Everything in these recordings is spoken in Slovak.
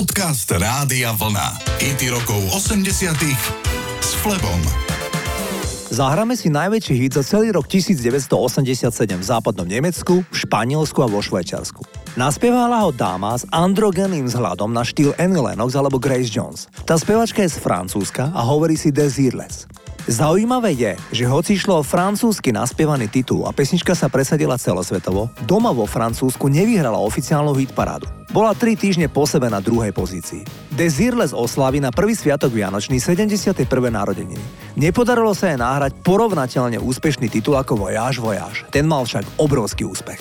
Podcast Rádia Vlna. IT rokov 80 s Flebom. Zahráme si najväčší hit za celý rok 1987 v západnom Nemecku, v Španielsku a vo Švajčiarsku. Naspievala ho dáma s androgenným vzhľadom na štýl Annie Lennox alebo Grace Jones. Tá spevačka je z Francúzska a hovorí si Desireless. Zaujímavé je, že hoci išlo o francúzsky naspievaný titul a pesnička sa presadila celosvetovo, doma vo Francúzsku nevyhrala oficiálnu hitparádu. Bola tri týždne po sebe na druhej pozícii. Desirles oslaví na prvý sviatok Vianočný 71. narodeniny. Nepodarilo sa jej náhrať porovnateľne úspešný titul ako Voyage Voyage. Ten mal však obrovský úspech.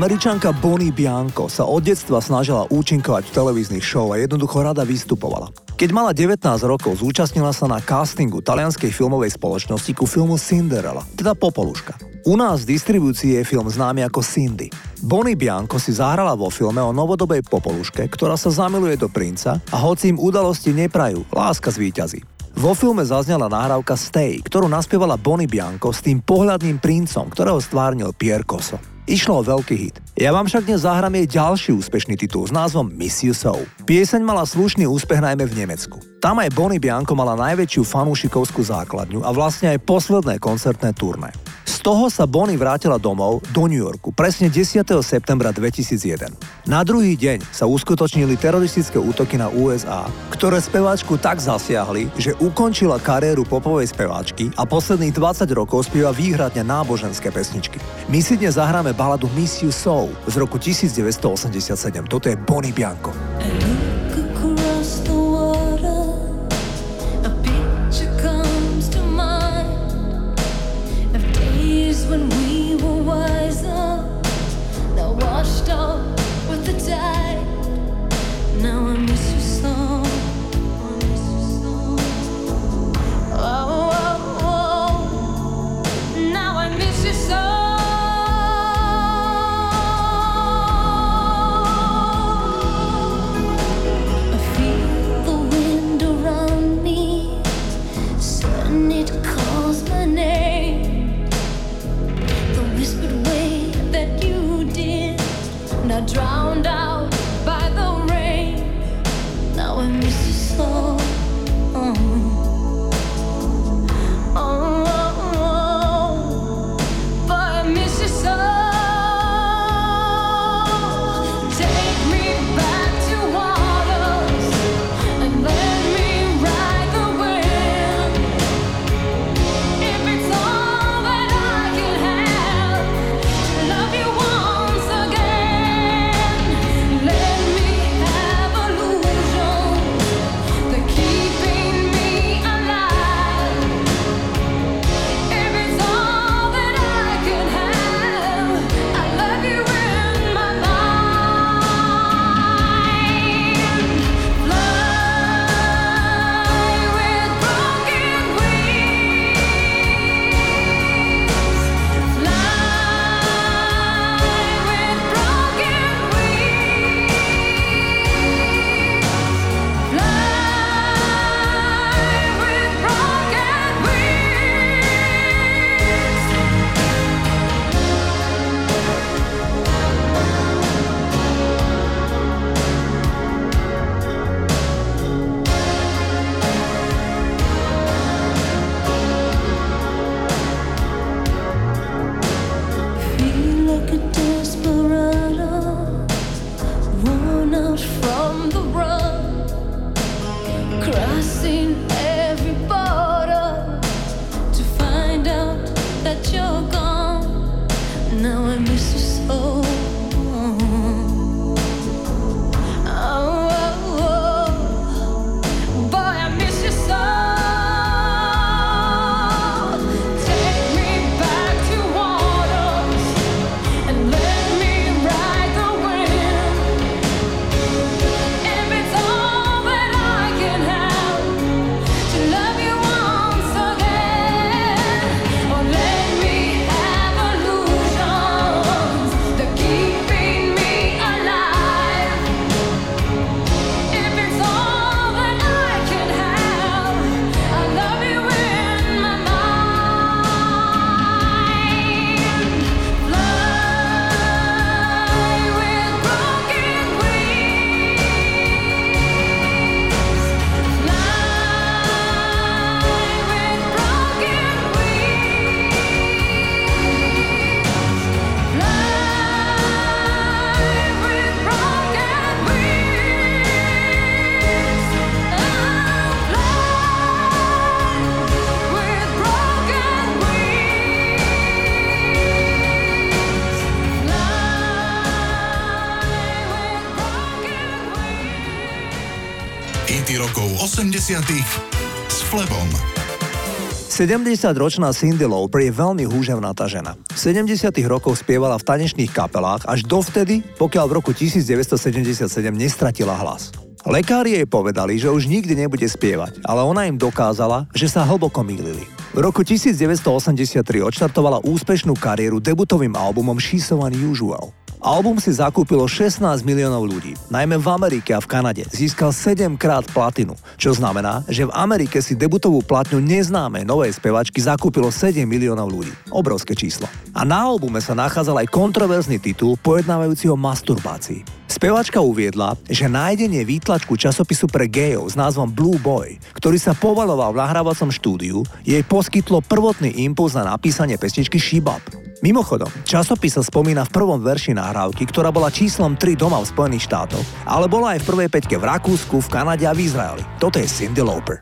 Američanka Bonnie Bianco sa od detstva snažila účinkovať v televíznych show a jednoducho rada vystupovala. Keď mala 19 rokov, zúčastnila sa na castingu talianskej filmovej spoločnosti ku filmu Cinderella, teda Popoluška. U nás v distribúcii je film známy ako Cindy. Bonnie Bianco si zahrala vo filme o novodobej popoluške, ktorá sa zamiluje do princa a hoci im udalosti neprajú, láska zvíťazí. Vo filme zaznela nahrávka Stay, ktorú naspievala Bonnie Bianco s tým pohľadným princom, ktorého stvárnil Pierre Coso. Išlo o veľký hit. Ja vám však dnes zahrám jej ďalší úspešný titul s názvom Miss You So. Pieseň mala slušný úspech najmä v Nemecku. Tam aj Bonnie Bianco mala najväčšiu fanúšikovskú základňu a vlastne aj posledné koncertné turné. Z toho sa Bonnie vrátila domov do New Yorku presne 10. septembra 2001. Na druhý deň sa uskutočnili teroristické útoky na USA, ktoré speváčku tak zasiahli, že ukončila kariéru popovej speváčky a posledných 20 rokov spieva výhradne náboženské pesničky. My si dnes zahráme baladu Miss You So z roku 1987. Toto je Bonnie Bianco. rokov s Flebom. 70-ročná Cindy Lauper je veľmi húževnatá žena. V 70 rokoch spievala v tanečných kapelách až dovtedy, pokiaľ v roku 1977 nestratila hlas. Lekári jej povedali, že už nikdy nebude spievať, ale ona im dokázala, že sa hlboko mýlili. V roku 1983 odštartovala úspešnú kariéru debutovým albumom She's So Unusual. Album si zakúpilo 16 miliónov ľudí, najmä v Amerike a v Kanade. Získal 7 krát platinu, čo znamená, že v Amerike si debutovú platňu neznáme novej spevačky zakúpilo 7 miliónov ľudí. Obrovské číslo. A na albume sa nachádzal aj kontroverzný titul pojednávajúci o masturbácii. Spevačka uviedla, že nájdenie výtlačku časopisu pre gejov s názvom Blue Boy, ktorý sa povaloval v nahrávacom štúdiu, jej poskytlo prvotný impuls na napísanie pesničky Shibab. Mimochodom, časopis sa spomína v prvom verši nahrávky, ktorá bola číslom 3 doma v Spojených štátoch, ale bola aj v prvej peťke v Rakúsku, v Kanade a v Izraeli. Toto je Cindy Lauper.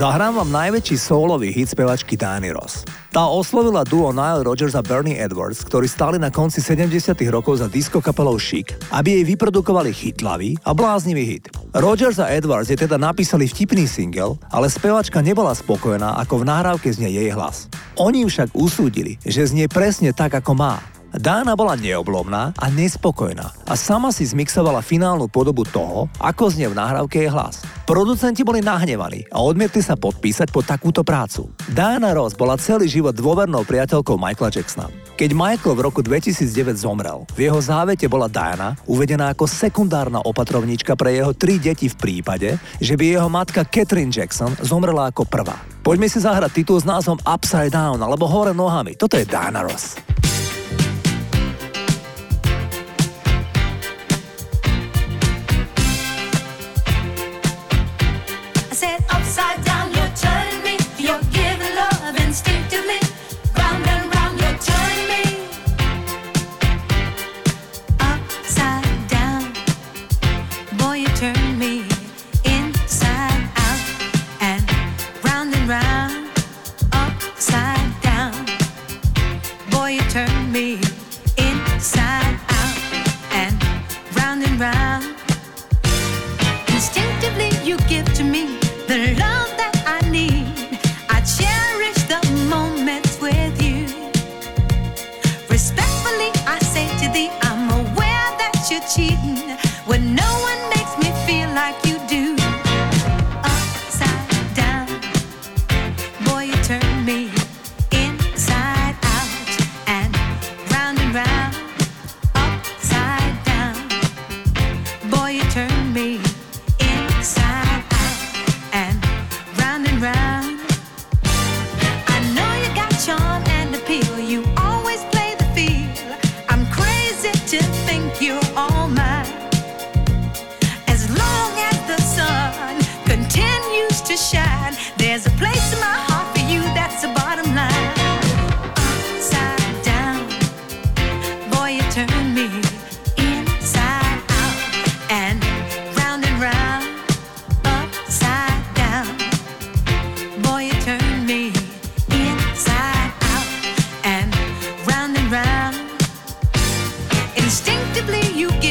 Zahrám vám najväčší solový hit spevačky Diany Ross. Tá oslovila duo Nile Rodgers a Bernie Edwards, ktorí stáli na konci 70 rokov za disco kapelou Chic, aby jej vyprodukovali chytlavý a bláznivý hit. Rodgers a Edwards je teda napísali vtipný single, ale spevačka nebola spokojná, ako v nahrávke znie jej hlas. Oni však usúdili, že znie presne tak, ako má. Diana bola neoblomná a nespokojná a sama si zmixovala finálnu podobu toho, ako znie v nahrávke jej hlas. Producenti boli nahnevaní a odmietli sa podpísať po takúto prácu. Diana Ross bola celý život dôvernou priateľkou Michaela Jacksona. Keď Michael v roku 2009 zomrel, v jeho závete bola Diana uvedená ako sekundárna opatrovníčka pre jeho tri deti v prípade, že by jeho matka Catherine Jackson zomrela ako prvá. Poďme si zahrať titul s názvom Upside Down alebo Hore nohami. Toto je Diana Ross.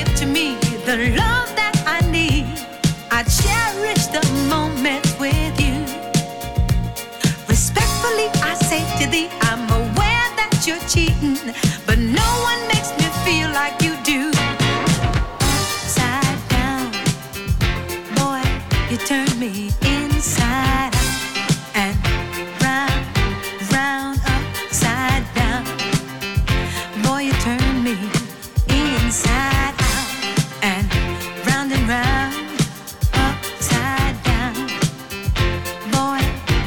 give to me.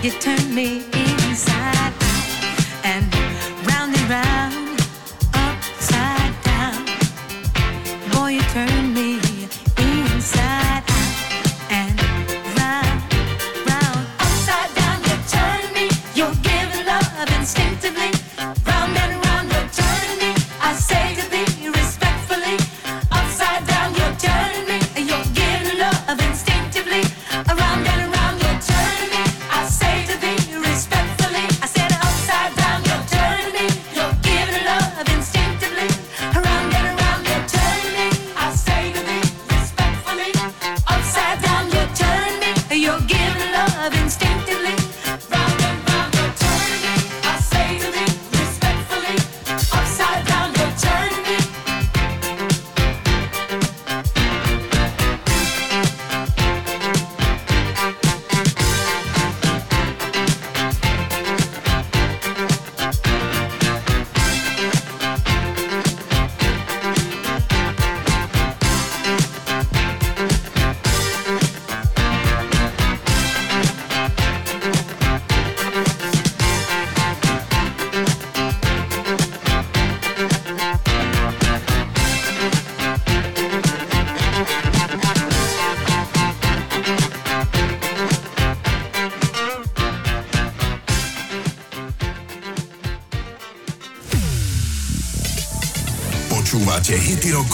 You turn me inside out and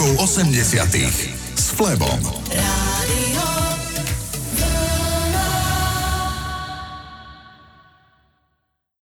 rokov 80 s Flebom.